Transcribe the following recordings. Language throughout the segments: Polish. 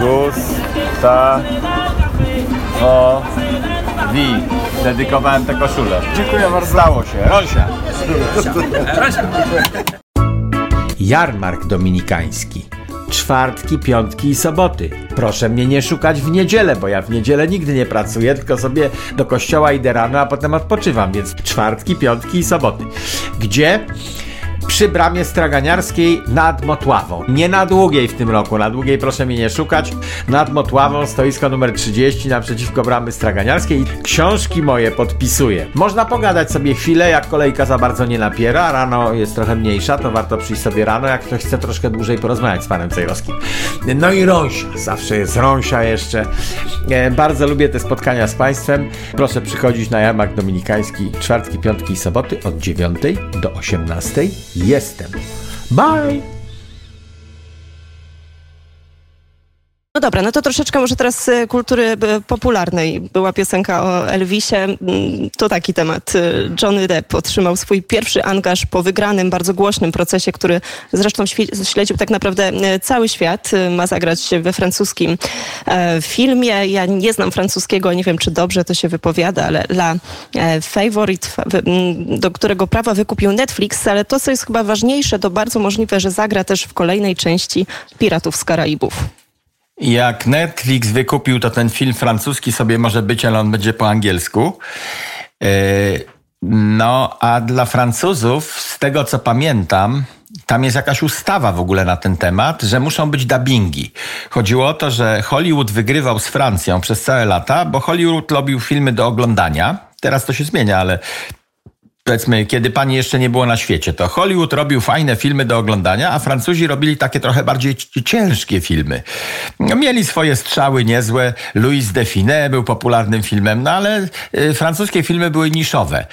Gustawi. Dedykowałem tę koszulę. Dziękuję bardzo. Stało się. Rosia. Jarmark dominikański. Czwartki, piątki i soboty. Proszę mnie nie szukać w niedzielę, bo ja w niedzielę nigdy nie pracuję, tylko sobie do kościoła idę rano, a potem odpoczywam, więc czwartki, piątki i soboty. Gdzie? Przy bramie straganiarskiej nad Motławą. Nie na długiej w tym roku, na długiej proszę mnie nie szukać. Nad Motławą, stoisko numer 30 naprzeciwko bramy straganiarskiej. Książki moje podpisuję. Można pogadać sobie chwilę, jak kolejka za bardzo nie napiera. Rano jest trochę mniejsza, to warto przyjść sobie rano, jak ktoś chce troszkę dłużej porozmawiać z panem Cejrowskim. No i Rąsia, zawsze jest Rąsia jeszcze. E, bardzo lubię te spotkania z państwem. Proszę przychodzić na jarmark dominikański czwartki, piątki i soboty od 9 do 18. Jestem. Bye! No dobra, no to troszeczkę może teraz e, kultury e, popularnej. Była piosenka o Elvisie. Mm, To taki temat. E, Johnny Depp otrzymał swój pierwszy angaż po wygranym, bardzo głośnym procesie, który zresztą śledził tak naprawdę cały świat. Ma zagrać we francuskim e, filmie. Ja nie znam francuskiego, nie wiem czy dobrze to się wypowiada, ale La e, Favorite, fa- wy- m, do którego prawa wykupił Netflix, ale to, co jest chyba ważniejsze, to bardzo możliwe, że zagra też w kolejnej części Piratów z Karaibów. Jak Netflix wykupił, to ten film francuski sobie może być, ale on będzie po angielsku. Yy, No, a dla Francuzów, z tego co pamiętam, tam jest jakaś ustawa w ogóle na ten temat, że muszą być dubbingi. Chodziło o to, że Hollywood wygrywał z Francją przez całe lata, bo Hollywood lubił filmy do oglądania. Teraz to się zmienia, ale powiedzmy, kiedy pani jeszcze nie było na świecie, to Hollywood robił fajne filmy do oglądania, a Francuzi robili takie trochę bardziej ci- ciężkie filmy. No, Mieli swoje strzały niezłe. Louis Define był popularnym filmem, no ale y, francuskie filmy były niszowe.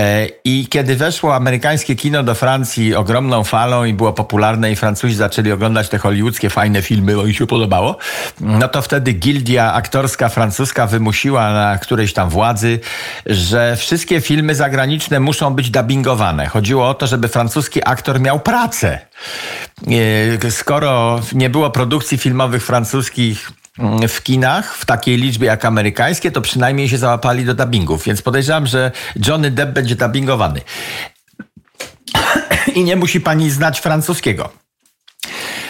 E, I kiedy weszło amerykańskie kino do Francji ogromną falą i było popularne i Francuzi zaczęli oglądać te hollywoodzkie fajne filmy, bo im się podobało, no to wtedy gildia aktorska francuska wymusiła na którejś tam władzy, że wszystkie filmy zagraniczne muszą być dubbingowane. Chodziło o to, żeby francuski aktor miał pracę. E, Skoro nie było produkcji filmowych francuskich w kinach w takiej liczbie jak amerykańskie, to przynajmniej się załapali do dubbingów. Więc podejrzewam, że Johnny Depp będzie dubbingowany. I nie musi pani znać francuskiego.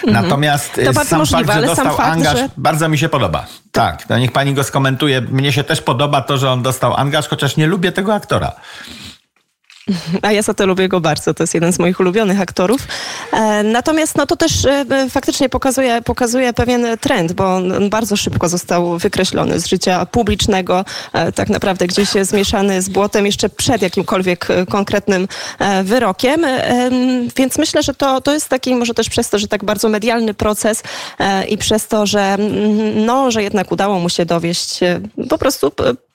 Natomiast Mhm. To y, sam możliwe, fakt, że sam dostał fakt, angaż, że- bardzo mi się podoba. Tak, no niech pani go skomentuje. Mnie się też podoba to, że on dostał angaż, chociaż nie lubię tego aktora. A ja za to lubię go bardzo, to jest jeden z moich ulubionych aktorów. E, natomiast no to też e, faktycznie pokazuje, pokazuje pewien trend, bo on bardzo szybko został wykreślony z życia publicznego, e, tak naprawdę gdzieś zmieszany z błotem jeszcze przed jakimkolwiek e, konkretnym e, wyrokiem. E, em, Więc myślę, że to, to jest taki może też przez to, że tak bardzo medialny proces e, i przez to, że, mm, no, że jednak udało mu się dowieść e, po prostu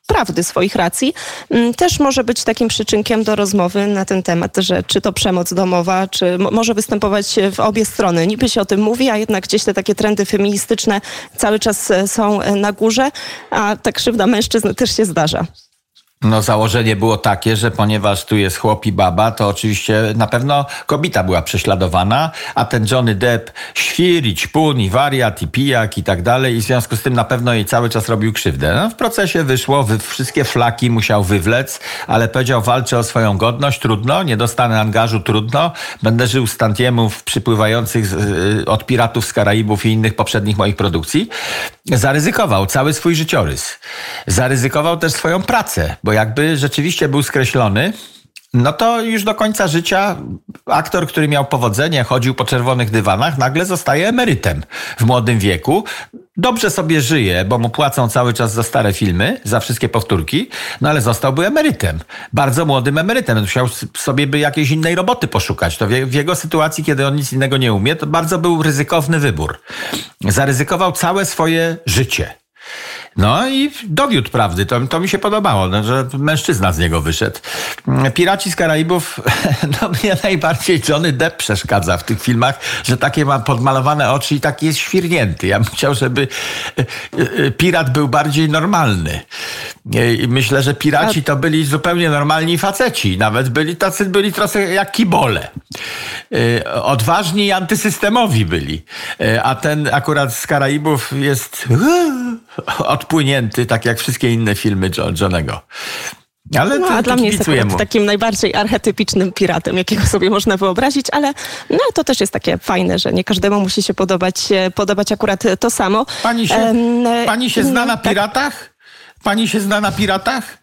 prawdy swoich racji, mm, też może być takim przyczynkiem do rozmowy na ten temat, że czy to przemoc domowa, czy mo- może występować w obie strony. Niby się o tym mówi, a jednak gdzieś te takie trendy feministyczne cały czas e, są e, na górze, a ta krzywda mężczyzn też się zdarza. No założenie było takie, że ponieważ tu jest chłop i baba, to oczywiście na pewno kobieta była prześladowana, a ten Johnny Depp świr i ćpun i wariat i pijak i tak dalej i w związku z tym na pewno jej cały czas robił krzywdę. No, w procesie wyszło, wy, wszystkie flaki musiał wywlec, ale powiedział walczę o swoją godność, trudno, nie dostanę angażu, trudno, będę żył z tantiemów przypływających z, y, od piratów z Karaibów i innych poprzednich moich produkcji. Zaryzykował cały swój życiorys. Zaryzykował też swoją pracę, bo jakby rzeczywiście był skreślony, no to już do końca życia aktor, który miał powodzenie, chodził po czerwonych dywanach, nagle zostaje emerytem w młodym wieku. Dobrze sobie żyje, bo mu płacą cały czas za stare filmy, za wszystkie powtórki, no ale zostałby emerytem. Bardzo młodym emerytem. Musiał sobie by jakiejś innej roboty poszukać. To w jego sytuacji, kiedy on nic innego nie umie, to bardzo był ryzykowny wybór. Zaryzykował całe swoje życie No i dowiódł prawdy, to, to mi się podobało, no, że mężczyzna z niego wyszedł. Piraci z Karaibów, no mnie najbardziej Johnny Depp przeszkadza w tych filmach, że takie ma podmalowane oczy i taki jest świrnięty. Ja bym chciał, żeby e, e, pirat był bardziej normalny. I myślę, że piraci to byli zupełnie normalni faceci. Nawet byli tacy, byli trochę jak kibole. E, odważni i antysystemowi byli. A ten akurat z Karaibów jest odpłynięty, tak jak wszystkie inne filmy John, Johnego. Ale no, a dla mnie jest akurat takim najbardziej archetypicznym piratem, jakiego sobie można wyobrazić, ale no, to też jest takie fajne, że nie każdemu musi się podobać, podobać akurat to samo. Pani się, um, pani się zna na tak. piratach? Pani się zna na piratach?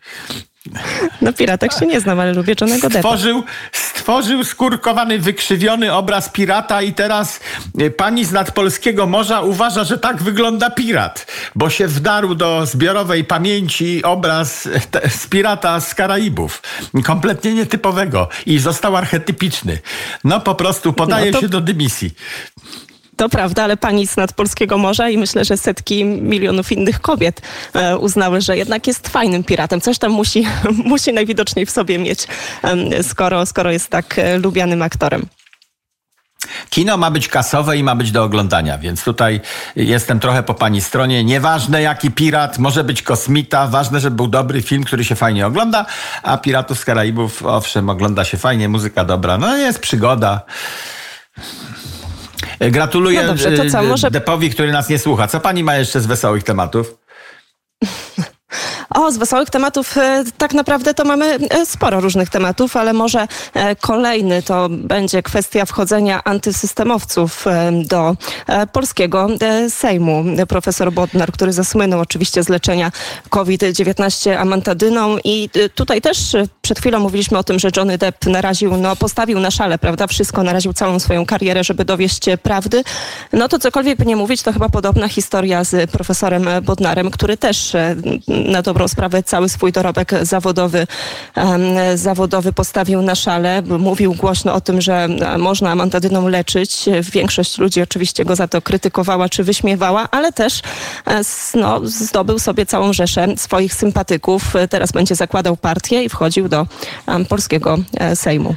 Na piratach się nie znam, ale lubię Johnego Deppa. Stworzył, stworzył skurkowany, wykrzywiony obraz pirata i teraz e, pani z nadpolskiego morza uważa, że tak wygląda pirat, bo się wdarł do zbiorowej pamięci obraz e, z pirata z Karaibów. Kompletnie nietypowego i został archetypiczny. No po prostu podaje no to... się do dymisji. To prawda, ale pani z nadpolskiego morza i myślę, że setki milionów innych kobiet e, uznały, że jednak jest fajnym piratem. Coś tam musi, musi najwidoczniej w sobie mieć, skoro, skoro jest tak e, lubianym aktorem. Kino ma być kasowe i ma być do oglądania, więc tutaj jestem trochę po pani stronie. Nieważne jaki pirat, może być kosmita, ważne, żeby był dobry film, który się fajnie ogląda, a Piratów z Karaibów, owszem, ogląda się fajnie, muzyka dobra, no jest przygoda. Gratuluję no dobrze, to co, może... Depowi, który nas nie słucha. Co pani ma jeszcze z wesołych tematów? O, z wesołych tematów e, tak naprawdę to mamy e, sporo różnych tematów, ale może e, kolejny to będzie kwestia wchodzenia antysystemowców do polskiego Sejmu. Profesor Bodnar, który zasłynął oczywiście z leczenia COVID-19 amantadyną i tutaj też przed chwilą mówiliśmy o tym, że Johnny Depp naraził, no postawił na szale, prawda, wszystko, naraził całą swoją karierę, żeby dowieść prawdy. No to cokolwiek by nie mówić, to chyba podobna historia z profesorem Bodnarem, który też na dobrą sprawę cały swój dorobek zawodowy, zawodowy postawił na szale. Mówił głośno o tym, że można amantadyną leczyć. Większość ludzi oczywiście go za to krytykowała czy wyśmiewała, ale też e, no, zdobył sobie całą rzeszę swoich sympatyków. Teraz będzie zakładał partię i wchodził do polskiego e, Sejmu.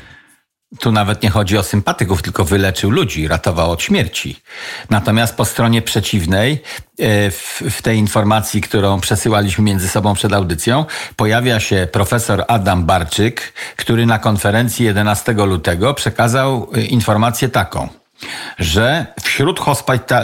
Tu nawet nie chodzi o sympatyków, tylko wyleczył ludzi, ratował od śmierci. Natomiast po stronie przeciwnej, e, w, w, tej informacji, którą przesyłaliśmy między sobą przed audycją, pojawia się profesor Adam Barczyk, który na konferencji 11 lutego przekazał e, informację taką że wśród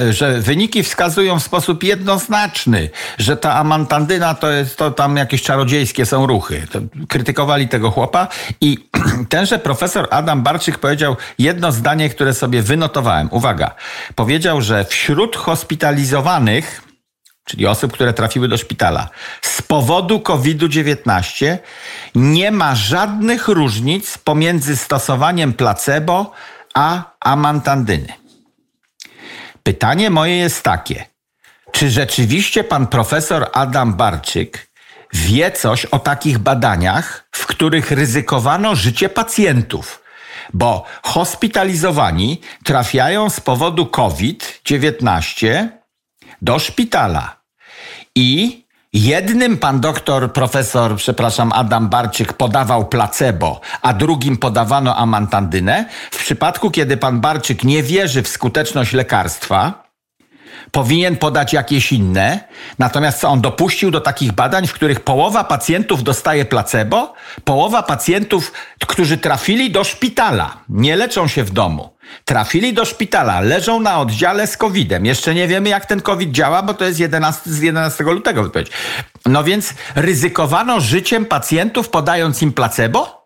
że wyniki wskazują w sposób jednoznaczny, że ta amantandyna to jest, to tam jakieś czarodziejskie są ruchy. To krytykowali tego chłopa i tenże profesor Adam Barczyk powiedział jedno zdanie, które sobie wynotowałem. Uwaga. Powiedział, że wśród hospitalizowanych czyli osób, które trafiły do szpitala, z powodu COVID-19 nie ma żadnych różnic pomiędzy stosowaniem placebo a amantandyny. Pytanie moje jest takie. Czy rzeczywiście pan profesor Adam Barczyk wie coś o takich badaniach, w których ryzykowano życie pacjentów? Bo hospitalizowani trafiają z powodu COVID-19 do szpitala i Jednym pan doktor, profesor, przepraszam, Adam Barczyk podawał placebo, a drugim podawano amantandynę. W przypadku, kiedy pan Barczyk nie wierzy w skuteczność lekarstwa, powinien podać jakieś inne. Natomiast on dopuścił do takich badań, w których połowa pacjentów dostaje placebo, połowa pacjentów, którzy trafili do szpitala, nie leczą się w domu. Trafili do szpitala, leżą na oddziale z COVID-em. Jeszcze nie wiemy, jak ten COVID działa, bo to jest 11, z 11 lutego wypowiedź. No więc ryzykowano życiem pacjentów, podając im placebo?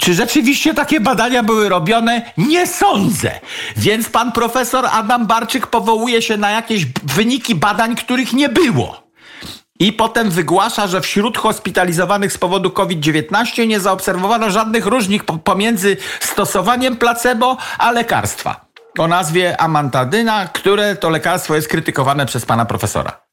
Czy rzeczywiście takie badania były robione? Nie sądzę. Więc pan profesor Adam Barczyk powołuje się na jakieś wyniki badań, których nie było. I potem wygłasza, że wśród hospitalizowanych z powodu COVID-19 nie zaobserwowano żadnych różnic pomiędzy stosowaniem placebo a lekarstwa o nazwie amantadyna, które to lekarstwo jest krytykowane przez pana profesora.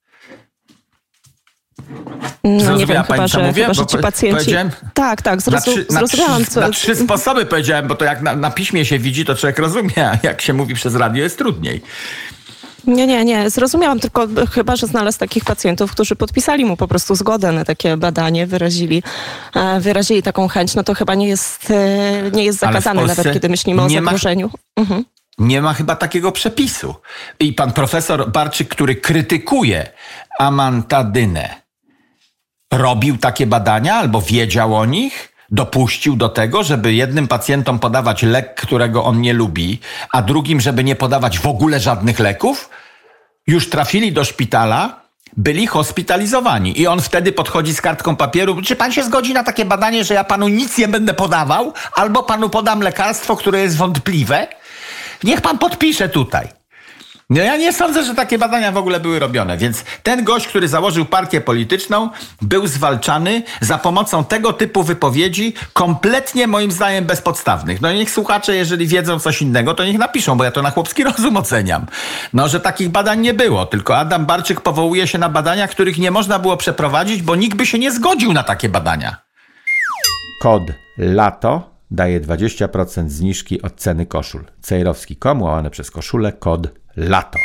No nie wiem, chyba, że, mówię? chyba, że ci pacjenci... Tak, tak, zrozum, na trzy, zrozumiałam. Na trzy, na trzy sposoby powiedziałem, bo to jak na, na, piśmie się widzi, to człowiek rozumie, a jak się mówi przez radio jest trudniej. Nie, nie, nie. Zrozumiałam, tylko chyba, że znalazł takich pacjentów, którzy podpisali mu po prostu zgodę na takie badanie, wyrazili, e, wyrazili taką chęć, no to chyba nie jest, e, nie jest zakazane, nawet kiedy myślimy o zagrożeniu. Ma... Mhm. Nie ma chyba takiego przepisu. I pan profesor Barczyk, który krytykuje amantadynę, robił takie badania albo wiedział o nich? dopuścił do tego, żeby jednym pacjentom podawać lek, którego on nie lubi, a drugim, żeby nie podawać w ogóle żadnych leków, już trafili do szpitala, byli hospitalizowani. I on wtedy podchodzi z kartką papieru. Czy pan się zgodzi na takie badanie, że ja panu nic nie będę podawał, albo panu podam lekarstwo, które jest wątpliwe? Niech pan podpisze tutaj. No ja nie sądzę, że takie badania w ogóle były robione, więc ten gość, który założył partię polityczną, był zwalczany za pomocą tego typu wypowiedzi, kompletnie moim zdaniem bezpodstawnych. No niech słuchacze, jeżeli wiedzą coś innego, to niech napiszą, bo ja to na chłopski rozum oceniam. No, że takich badań nie było, tylko Adam Barczyk powołuje się na badania, których nie można było przeprowadzić, bo nikt by się nie zgodził na takie badania. Kod LATO daje 20% zniżki od ceny koszul. Cejrowski.com łamane przez koszulę kod LATO.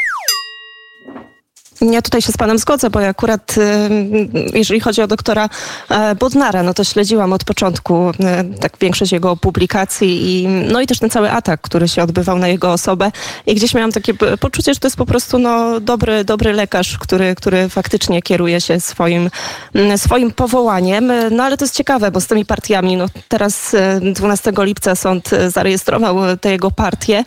Ja tutaj się z panem zgodzę, bo ja akurat, y, jeżeli chodzi o doktora e, Bodnara, no to śledziłam od początku y, tak większość jego publikacji i no i też ten cały atak, który się odbywał na jego osobę i gdzieś miałam takie poczucie, że to jest po prostu no, dobry, dobry lekarz, który, który faktycznie kieruje się swoim, swoim powołaniem. No ale to jest ciekawe, bo z tymi partiami, no teraz 12 y, lipca sąd zarejestrował te jego partie.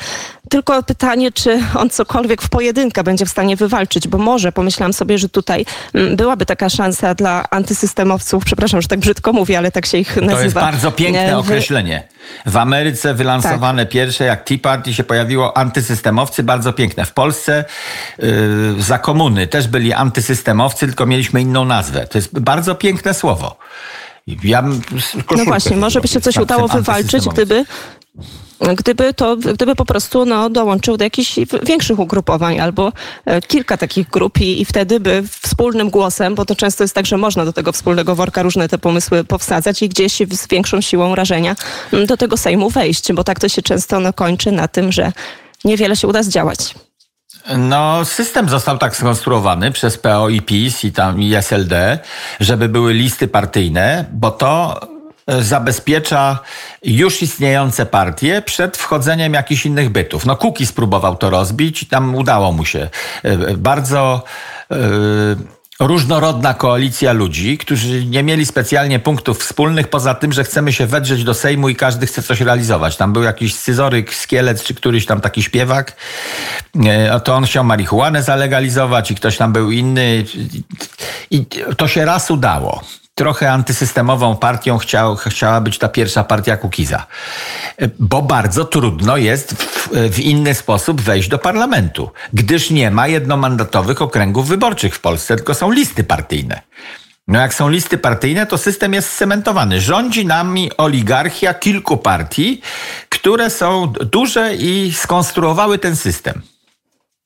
Tylko pytanie, czy on cokolwiek w pojedynkę będzie w stanie wywalczyć, bo może pomyślałam sobie, że tutaj mm, byłaby taka szansa dla antysystemowców, przepraszam, że tak brzydko mówię, ale tak się ich nazywa. To jest bardzo piękne określenie. W Ameryce wylansowane tak. pierwsze, jak Tea Party się pojawiło, antysystemowcy, bardzo piękne. W Polsce yy, za komuny też byli antysystemowcy, tylko mieliśmy inną nazwę. To jest bardzo piękne słowo. Ja no właśnie, może by się coś udało wywalczyć, gdyby gdyby to, gdyby po prostu no, dołączył do jakichś większych ugrupowań albo e, kilka takich grup i, i wtedy by wspólnym głosem, bo to często jest tak, że można do tego wspólnego worka różne te pomysły powsadzać i gdzieś z większą siłą rażenia do tego Sejmu wejść, bo tak to się często no, kończy na tym, że niewiele się uda zdziałać. No, system został tak skonstruowany przez PO i PiS i tam i SLD, żeby były listy partyjne, bo to zabezpiecza już istniejące partie przed wchodzeniem jakichś innych bytów. No Kuki spróbował to rozbić i tam udało mu się. E, bardzo yy, różnorodna koalicja ludzi, którzy nie mieli specjalnie punktów wspólnych, poza tym, że chcemy się wedrzeć do Sejmu i każdy chce coś realizować. Tam był jakiś scyzoryk, skielet, czy któryś tam taki śpiewak, e, to on chciał marihuanę zalegalizować i ktoś tam był inny i to się raz udało trochę antysystemową partią chciał, chciała być ta pierwsza partia Kukiza. Bo bardzo trudno jest w, w, inny sposób wejść do parlamentu, gdyż nie ma jednomandatowych okręgów wyborczych w Polsce, tylko są listy partyjne. No jak są listy partyjne, to system jest cementowany. Rządzi nami oligarchia kilku partii, które są duże i skonstruowały ten system.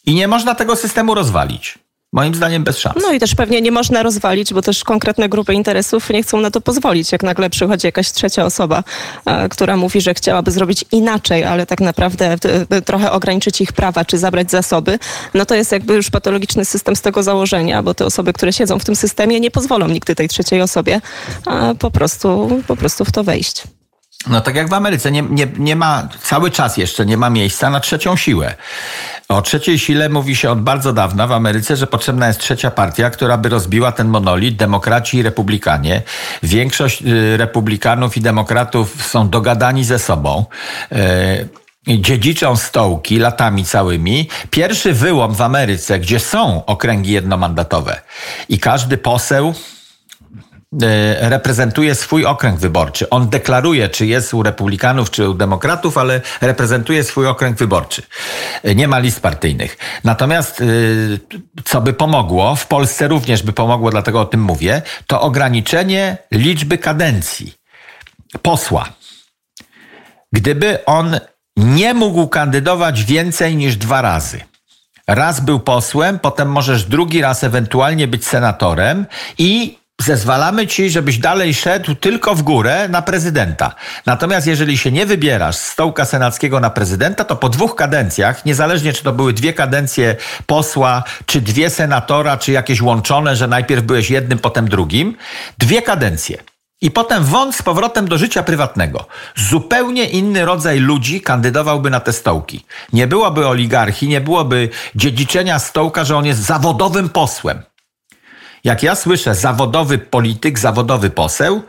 I nie można tego systemu rozwalić. Moim zdaniem bez szans. No i też pewnie nie można rozwalić, bo też konkretne grupy interesów nie chcą na to pozwolić. Jak nagle przychodzi jakaś trzecia osoba, e, która mówi, że chciałaby zrobić inaczej, ale tak naprawdę trochę ograniczyć ich prawa czy zabrać zasoby, no to jest jakby już patologiczny system z tego założenia, bo te osoby, które siedzą w tym systemie nie pozwolą nigdy tej trzeciej osobie po prostu, po prostu w to wejść. No tak jak w Ameryce, nie, nie, nie ma, cały czas jeszcze nie ma miejsca na trzecią siłę. O trzeciej sile mówi się od bardzo dawna w Ameryce, że potrzebna jest trzecia partia, która by rozbiła ten monolit, demokraci i republikanie. Większość y, republikanów i demokratów są dogadani ze sobą. Y, dziedziczą stołki latami całymi. Pierwszy wyłom w Ameryce, gdzie są okręgi jednomandatowe i każdy poseł reprezentuje swój okręg wyborczy. On deklaruje, czy jest u republikanów, czy u demokratów, ale reprezentuje swój okręg wyborczy. E, nie ma list partyjnych. Natomiast, e, co by pomogło, w Polsce również by pomogło, dlatego o tym mówię, to ograniczenie liczby kadencji posła. Gdyby on nie mógł kandydować więcej niż dwa razy. Raz był posłem, potem możesz drugi raz ewentualnie być senatorem i zezwalamy ci, żebyś dalej szedł tylko w górę na prezydenta. Natomiast jeżeli się nie wybierasz z stołka senackiego na prezydenta, to po dwóch kadencjach, niezależnie czy to były dwie kadencje posła, czy dwie senatora, czy jakieś łączone, że najpierw byłeś jednym, potem drugim, dwie kadencje. I potem wąt z powrotem do życia prywatnego. Zupełnie inny rodzaj ludzi kandydowałby na te stołki. Nie byłoby oligarchii, nie byłoby dziedziczenia stołka, że on jest zawodowym posłem. Jak ja słyszę zawodowy polityk, zawodowy poseł,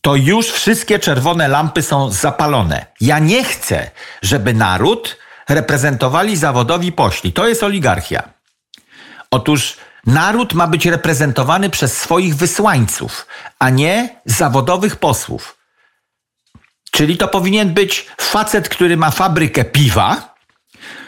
to już wszystkie czerwone lampy są zapalone. Ja nie chcę, żeby naród reprezentowali zawodowi pośli. To jest oligarchia. Otóż naród ma być reprezentowany przez swoich wysłańców, a nie zawodowych posłów. Czyli to powinien być facet, który ma fabrykę piwa,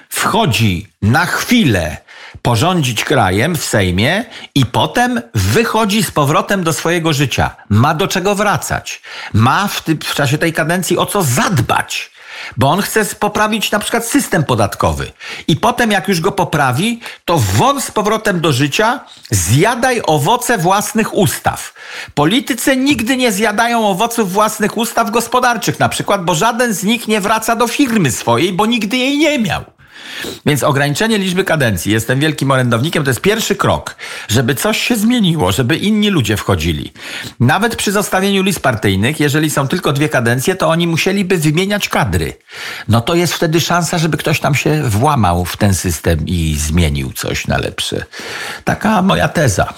wchodzi na chwilę porządzić krajem w Sejmie i potem wychodzi z powrotem do swojego życia. Ma do czego wracać. Ma w, ty, w czasie tej kadencji o co zadbać. Bo on chce poprawić na przykład system podatkowy. I potem, jak już go poprawi, to wąt z powrotem do życia, zjadaj owoce własnych ustaw. Politycy nigdy nie zjadają owoców własnych ustaw gospodarczych, na przykład, bo żaden z nich nie wraca do firmy swojej, bo nigdy jej nie miał. Więc ograniczenie liczby kadencji, jestem wielkim orędownikiem, to jest pierwszy krok, żeby coś się zmieniło, żeby inni ludzie wchodzili. Nawet przy zostawieniu list partyjnych, jeżeli są tylko dwie kadencje, to oni musieliby wymieniać kadry. No to jest wtedy szansa, żeby ktoś tam się włamał w ten system i zmienił coś na lepsze. Taka moja teza.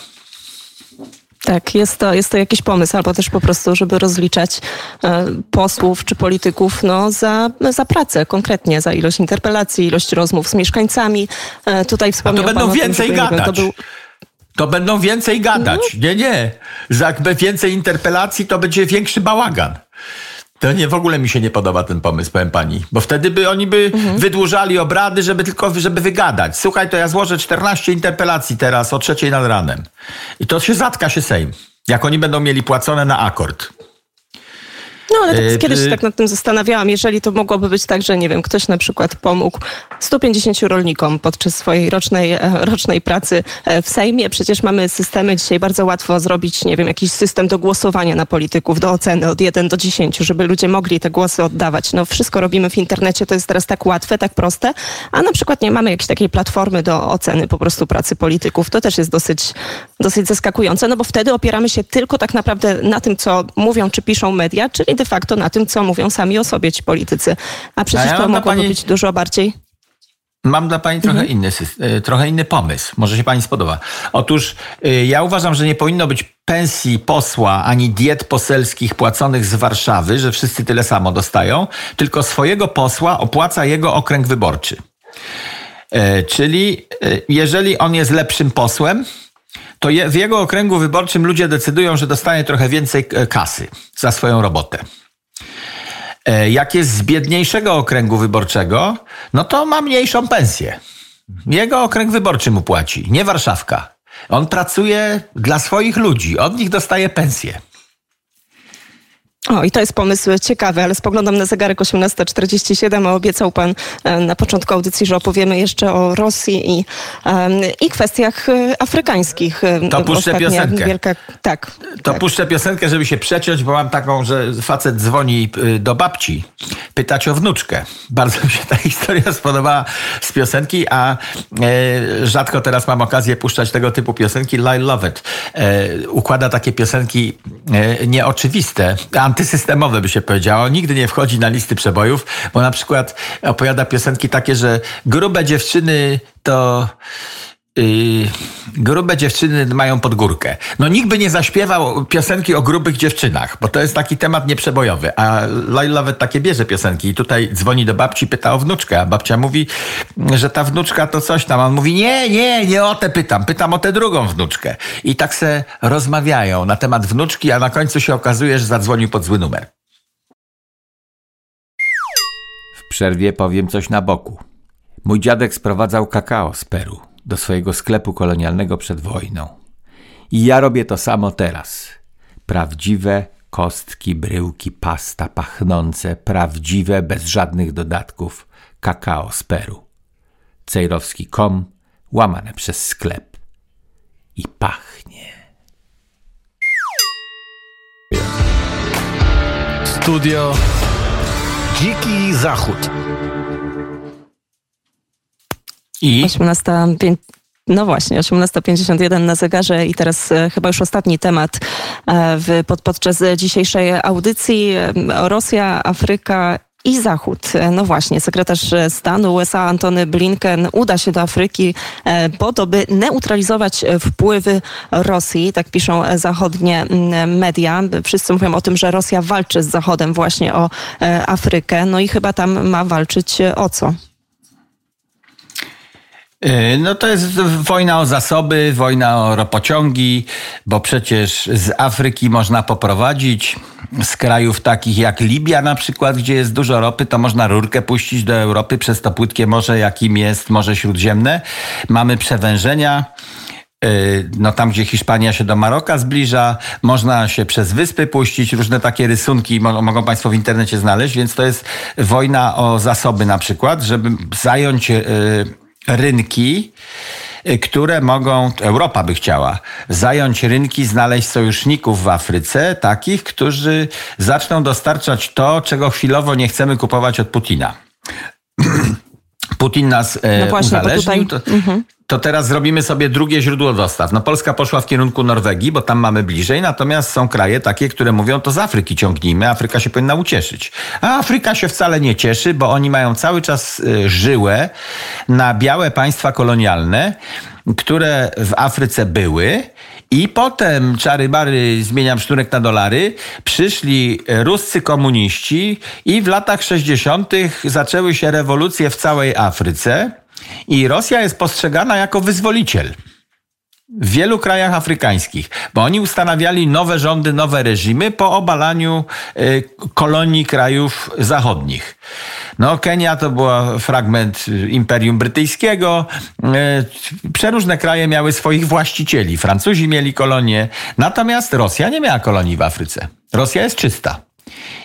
Tak, jest to, jest to jakiś pomysł, albo też po prostu, żeby rozliczać e, posłów czy polityków no, za, za pracę konkretnie, za ilość interpelacji, ilość rozmów z mieszkańcami. E, tutaj wspomniał A to będą więcej tym, gadać. To był... To będą więcej gadać. No. Nie, nie. Jak więcej interpelacji, to będzie większy bałagan. To nie, w ogóle mi się nie podoba ten pomysł, powiem pani. Bo wtedy by oni by Mhm. wydłużali obrady, żeby tylko, żeby wygadać. Słuchaj, to ja złożę 14 interpelacji teraz o trzeciej nad ranem. I to się zatka się Sejm. Jak oni będą mieli płacone na akord. No ale tak, kiedyś się yy. tak nad tym zastanawiałam, jeżeli to mogłoby być tak, że nie wiem, ktoś na przykład pomógł 150 rolnikom podczas swojej rocznej, e, rocznej pracy e, w Sejmie. Przecież mamy systemy dzisiaj bardzo łatwo zrobić, nie wiem, jakiś system do głosowania na polityków, do oceny od 1 do 10, żeby ludzie mogli te głosy oddawać. No wszystko robimy w internecie, to jest teraz tak łatwe, tak proste, a na przykład nie mamy jakiejś takiej platformy do oceny po prostu pracy polityków. To też jest dosyć, dosyć zaskakujące, no bo wtedy opieramy się tylko tak naprawdę na tym, co mówią czy piszą media, czyli de facto na tym, co mówią sami o sobie ci politycy. A przecież ja to mogłoby pani- być dużo bardziej Mam dla Pani trochę, inny, sys- y, trochę inny pomysł. Może się Pani spodoba. Otóż y, ja uważam, że nie powinno być pensji posła ani diet poselskich płaconych z Warszawy, że wszyscy tyle samo dostają, tylko swojego posła opłaca jego okręg wyborczy. E, Czyli jeżeli on jest lepszym posłem, to je, w jego okręgu wyborczym ludzie decydują, że dostanie trochę więcej kasy za swoją robotę. E, Jak jest z biedniejszego okręgu wyborczego, no to ma mniejszą pensję. Jego okręg wyborczy mu płaci, nie Warszawka. On pracuje dla swoich ludzi, od nich dostaje pensję. O, i to jest pomysł ciekawy, ale spoglądam na zegarek 18.47, a obiecał pan e, na początku audycji, że opowiemy jeszcze o Rosji i, i kwestiach e, afrykańskich. E, To puszczę ostatnia piosenkę. Wielka, tak. To tak. puszczę piosenkę, żeby się przeciąć, bo mam taką, że facet dzwoni do babci pytać o wnuczkę. Bardzo mi się ta historia spodobała z piosenki, a rzadko teraz mam okazję puszczać tego typu piosenki. Lyle Lovett e, układa takie piosenki nieoczywiste, antysystemowe by się powiedziało. Nigdy nie wchodzi na listy przebojów, bo na przykład opowiada piosenki takie, że grube dziewczyny to... Yy, grube dziewczyny mają podgórkę. No nikt by nie zaśpiewał piosenki o grubych dziewczynach, bo to jest taki temat nieprzebojowy. A Lovett takie bierze piosenki i tutaj dzwoni do babci, pyta o wnuczkę, a babcia mówi, że ta wnuczka to coś tam. On mówi, nie, nie, nie o tę pytam, pytam o tę drugą wnuczkę. I tak se rozmawiają na temat wnuczki, a na końcu się okazuje, że zadzwonił pod zły numer. W przerwie powiem coś na boku. Mój dziadek sprowadzał kakao z Peru do swojego sklepu kolonialnego przed wojną. I ja robię to samo teraz. Prawdziwe kostki, bryłki, pasta pachnące, prawdziwe, bez żadnych dodatków, kakao z Peru. Cejrowski.com, łamane przez sklep. I pachnie. Studio Dziki Zachód. I? 18.05. No właśnie, 18.51 na zegarze i teraz e, chyba już ostatni temat e, w, pod, podczas dzisiejszej audycji. E, Rosja, Afryka i Zachód. No właśnie, sekretarz stanu USA Antony Blinken uda się do Afryki po to, by neutralizować wpływy Rosji. Tak piszą zachodnie media. Wszyscy mówią o tym, że Rosja walczy z Zachodem właśnie o Afrykę. No i chyba tam ma walczyć o co? Y, no to jest wojna o zasoby, wojna o ropociągi, bo przecież z Afryki można poprowadzić, z krajów takich jak Libia na przykład, gdzie jest dużo ropy, to można rurkę puścić do Europy przez to płytkie morze, jakim jest Morze Śródziemne. Mamy przewężenia. Y, no tam, gdzie Hiszpania się do Maroka zbliża, można się przez wyspy puścić, różne takie rysunki mogą Państwo w internecie znaleźć, więc to jest wojna o zasoby na przykład, żeby zająć y, rynki, y, które mogą, Europa by chciała, zająć rynki, znaleźć sojuszników w Afryce, takich, którzy zaczną dostarczać to, czego chwilowo nie chcemy kupować od Putina. Putin nas e, no właśnie, uzależnił. Tutaj... To, mhm to teraz zrobimy sobie drugie źródło dostaw. No Polska poszła w kierunku Norwegii, bo tam mamy bliżej, natomiast są kraje takie, które mówią, to z Afryki ciągnijmy, Afryka się powinna ucieszyć. A Afryka się wcale nie cieszy, bo oni mają cały czas y, żyłę na białe państwa kolonialne, które w Afryce były i potem czary bary, zmieniam sztunek na dolary, przyszli ruscy komuniści i w latach 60. zaczęły się rewolucje w całej Afryce. I Rosja jest postrzegana jako wyzwoliciel w wielu krajach afrykańskich, bo oni ustanawiali nowe rządy, nowe reżimy po obalaniu y, kolonii krajów zachodnich. No, Kenia to był fragment y, Imperium Brytyjskiego. Y, przeróżne kraje miały swoich właścicieli. Francuzi mieli kolonie, natomiast Rosja nie miała kolonii w Afryce. Rosja jest czysta.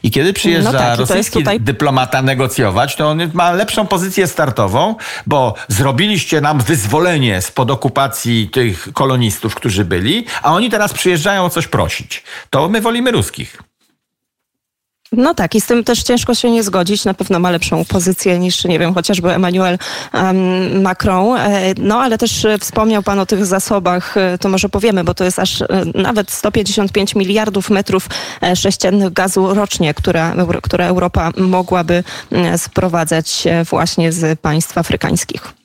I kiedy przyjeżdża no tak, rosyjski tutaj... dyplomata negocjować, to on ma lepszą pozycję startową, bo zrobiliście nam wyzwolenie spod okupacji tych kolonistów, którzy byli, a oni teraz przyjeżdżają o coś prosić. To my wolimy ruskich. No tak, i z tym też ciężko się nie zgodzić. Na pewno ma lepszą pozycję niż, nie wiem, chociażby Emmanuel Macron. E, no ale też e, wspomniał Pan o tych zasobach, e, to może powiemy, bo to jest aż nawet 155 miliardów metrów sześciennych gazu rocznie, które, które Europa mogłaby sprowadzać właśnie z państw afrykańskich.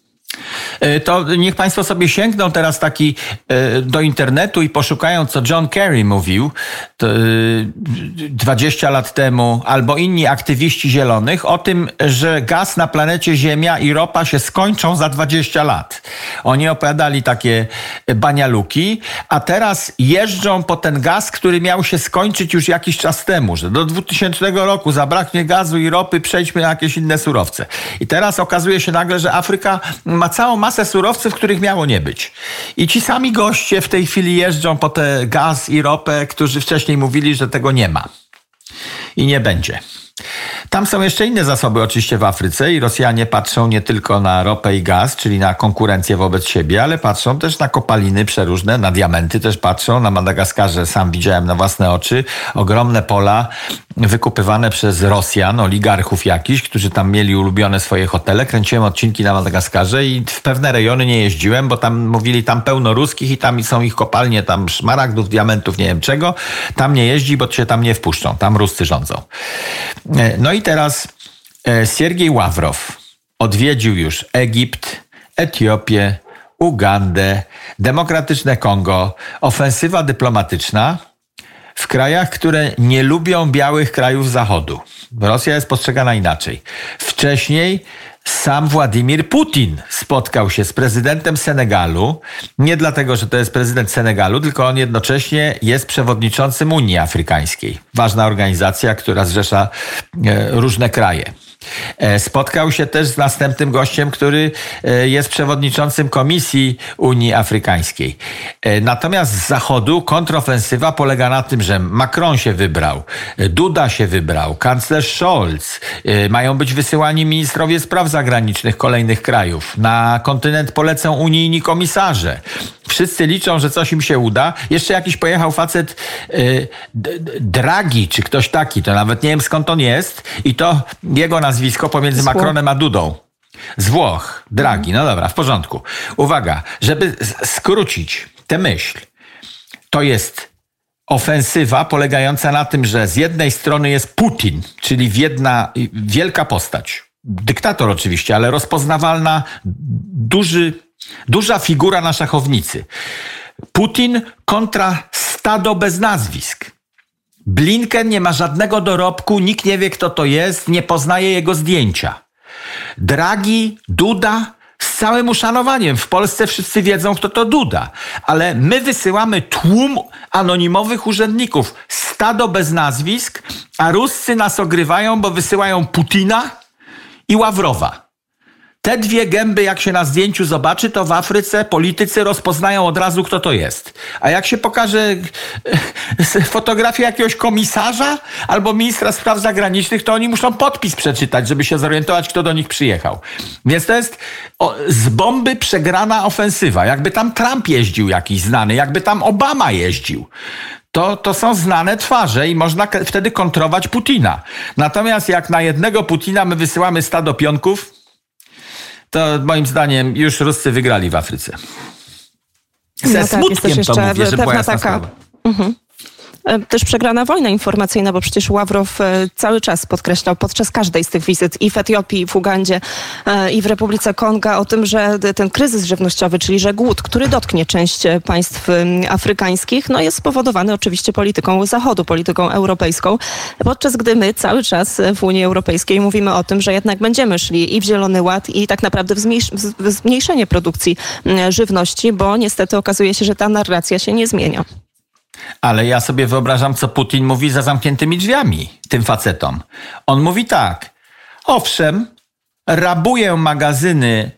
E, to niech Państwo sobie sięgną teraz taki e, do internetu i poszukają, co John Kerry mówił 20 e, lat temu, albo inni aktywiści zielonych, o tym, że gaz na planecie Ziemia i ropa się skończą za 20 lat. Oni opowiadali takie banialuki, a teraz jeżdżą po ten gaz, który miał się skończyć już jakiś czas temu, że do 2000 roku zabraknie gazu i ropy, przejdźmy na jakieś inne surowce. I teraz okazuje się nagle, że Afryka ma całą masę surowców, których miało nie być. I ci sami goście w tej chwili jeżdżą po te gaz i ropę, którzy wcześniej mówili, że tego nie ma. I nie będzie. Tam są jeszcze inne zasoby oczywiście w Afryce i Rosjanie patrzą nie tylko na ropę i gaz, czyli na konkurencję wobec siebie, ale patrzą też na kopaliny przeróżne, na diamenty też patrzą. Na Madagaskarze sam widziałem na własne oczy ogromne pola wykupywane przez Rosjan, oligarchów jakichś, którzy tam mieli ulubione swoje hotele. Kręciłem odcinki na Madagaskarze i w pewne rejony nie jeździłem, bo tam mówili tam pełno ruskich i tam są ich kopalnie, tam szmaragdów, diamentów, nie wiem czego. Tam nie jeździ, bo się tam nie wpuszczą. Tam Ruscy rządzą. E, no i teraz e, Siergiej Ławrow odwiedził już Egipt, Etiopię, Ugandę, Demokratyczne Kongo, ofensywa dyplomatyczna w krajach, które nie lubią białych krajów Zachodu. Rosja jest postrzegana inaczej. Wcześniej sam Władimir Putin spotkał się z prezydentem Senegalu. Nie dlatego, że to jest prezydent Senegalu, tylko on jednocześnie jest przewodniczącym Unii Afrykańskiej. Ważna organizacja, która zrzesza e, różne kraje. E, spotkał się też z następnym gościem, który e, jest przewodniczącym Komisji Unii Afrykańskiej. E, natomiast z zachodu kontrofensywa polega na tym, że Macron się wybrał, Duda się wybrał, kanclerz Scholz, mają być wysyłani ministrowie spraw zagranicznych kolejnych krajów. Na kontynent polecą unijni komisarze. Wszyscy liczą, że coś im się uda. Jeszcze jakiś pojechał facet Dragi, czy ktoś taki, to nawet nie wiem skąd on jest. I to jego nazwisko pomiędzy. Macronem a Dudą. Z Włoch, Dragi. No dobra, w porządku. Uwaga, żeby skrócić tę myśl. To jest ofensywa polegająca na tym, że z jednej strony jest Putin, czyli jedna wielka postać. Dyktator oczywiście, ale rozpoznawalna, duży, duża figura na szachownicy. Putin kontra stado bez nazwisk. Blinken nie ma żadnego dorobku, nikt nie wie, kto to jest, nie poznaje jego zdjęcia. Dragi, Duda, z całym uszanowaniem. W Polsce wszyscy wiedzą, kto to Duda. Ale my wysyłamy tłum anonimowych urzędników, stado bez nazwisk, a Ruscy nas ogrywają, bo wysyłają Putina i Ławrowa. Te dwie gęby, jak się na zdjęciu zobaczy, to w Afryce politycy rozpoznają od razu, kto to jest. A jak się pokaże fotografię jakiegoś komisarza albo ministra spraw zagranicznych, to oni muszą podpis przeczytać, żeby się zorientować, kto do nich przyjechał. Więc to jest z bomby przegrana ofensywa. Jakby tam Trump jeździł jakiś znany, jakby tam Obama jeździł to, to są znane twarze i można wtedy kontrować Putina. Natomiast jak na jednego Putina my wysyłamy stado pionków, to moim zdaniem już Ruscy wygrali w Afryce. Ze No tak, smutkiem to jeszcze mówię, żeby była jasna taka- sprawa. E, Też przegrana wojna informacyjna, bo przecież Ławrow e, cały czas podkreślał podczas każdej z tych wizyt i w Etiopii, i w Ugandzie, e, i w Republice Konga o tym, że ten kryzys żywnościowy, czyli że głód, który dotknie część e, państw afrykańskich, no jest spowodowany oczywiście polityką Zachodu, polityką europejską, podczas gdy my cały czas e, w Unii Europejskiej mówimy o tym, że jednak będziemy szli i w Zielony Ład i tak naprawdę w zmniejsz- w zmniejszenie produkcji żywności, bo niestety okazuje się, że ta narracja się nie zmienia. Ale ja sobie wyobrażam, co Putin mówi za zamkniętymi drzwiami tym facetom. On mówi tak. Owszem, rabuję magazyny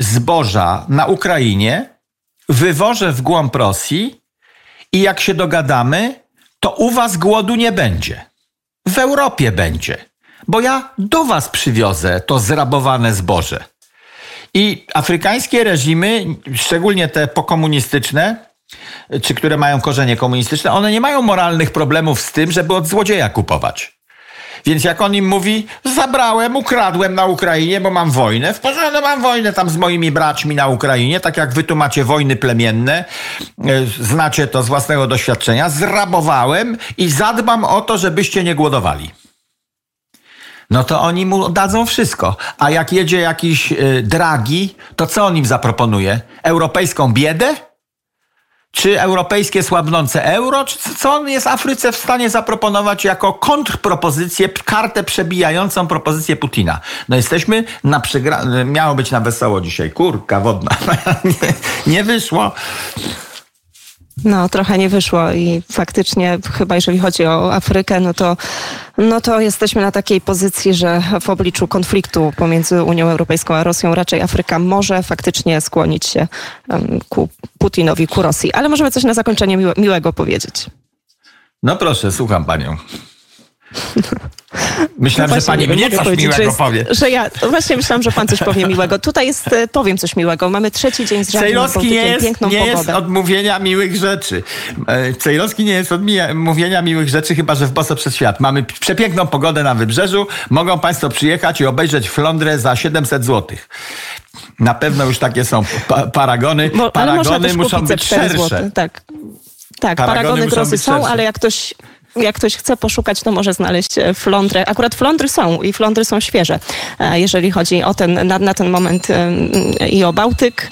zboża na Ukrainie, wywożę w głąb Rosji i jak się dogadamy, to u was głodu nie będzie. W Europie będzie. Bo ja do was przywiozę to zrabowane zboże. I afrykańskie reżimy, szczególnie te pokomunistyczne, czy które mają korzenie komunistyczne, one nie mają moralnych problemów z tym, żeby od złodzieja kupować. Więc jak on im mówi, zabrałem, ukradłem na Ukrainie, bo mam wojnę, w porządku, no mam wojnę tam z moimi braćmi na Ukrainie, tak jak wy tu macie wojny plemienne, e, znacie to z własnego doświadczenia, zrabowałem i zadbam o to, żebyście nie głodowali. No to oni mu dadzą wszystko. A jak jedzie jakiś y, dragi, to co on im zaproponuje? Europejską biedę? Czy europejskie słabnące euro? Czy co- on jest Afryce w stanie zaproponować jako kontrpropozycję, kartę przebijającą propozycję Putina? No jesteśmy na przegra... Miało być na wesoło dzisiaj. Kurka wodna. nie, nie wyszło. No, trochę nie wyszło i faktycznie chyba jeżeli chodzi o Afrykę, no to, no to jesteśmy na takiej pozycji, że w obliczu konfliktu pomiędzy Unią Europejską a Rosją raczej Afryka może faktycznie skłonić się em, ku Putinowi, ku Rosji. Ale możemy coś na zakończenie miłe, miłego powiedzieć. No proszę, słucham panią. Myślałem, No że pani nie mnie coś miłego że jest, powie. Że ja, właśnie myślałam, że pan coś powie miłego. Tutaj jest, e, powiem coś miłego. Mamy trzeci dzień z Cejrowski nie jest, piękną nie jest pogodę. od mówienia miłych rzeczy. E, Cejrowski nie jest od mija- mówienia miłych rzeczy, chyba że w Boso przez świat. Mamy przepiękną pogodę na wybrzeżu. Mogą Państwo przyjechać i obejrzeć Flądrę za 700 zł. Na pewno już takie są pa paragony. Bo, paragony muszą być 4 szersze. zł. Tak, tak Paragony paragony, grozy są, ale jak ktoś, jak ktoś chce poszukać, to może znaleźć e, flądrę. Akurat flądry są i flądry są świeże, e, jeżeli chodzi o ten, na, na ten moment em, i o Bałtyk.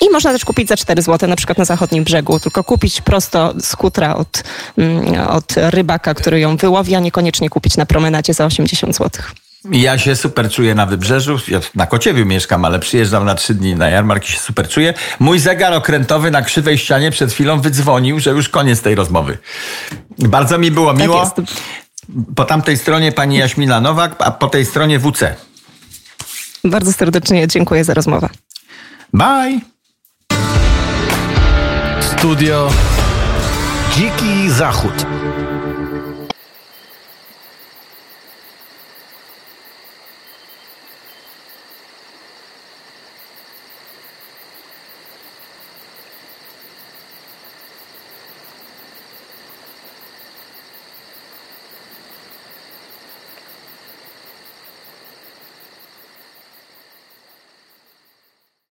I można też kupić za 4 zł, na przykład na zachodnim brzegu, tylko kupić prosto z kutra od, mm, od rybaka, który ją wyłowi, a niekoniecznie kupić na promenadzie za 80 zł. Ja się super czuję na wybrzeżu. Ja na Kociewiu mieszkam, ale przyjeżdżam na trzy dni na jarmark i się super czuję. Mój zegar okrętowy na krzywej ścianie przed chwilą wydzwonił, że już koniec tej rozmowy. Bardzo mi było miło. Tak jest. Po tamtej stronie pani Jaśmina Nowak, a po tej stronie WC. Bardzo serdecznie dziękuję za rozmowę. Bye! Studio Dziki Zachód.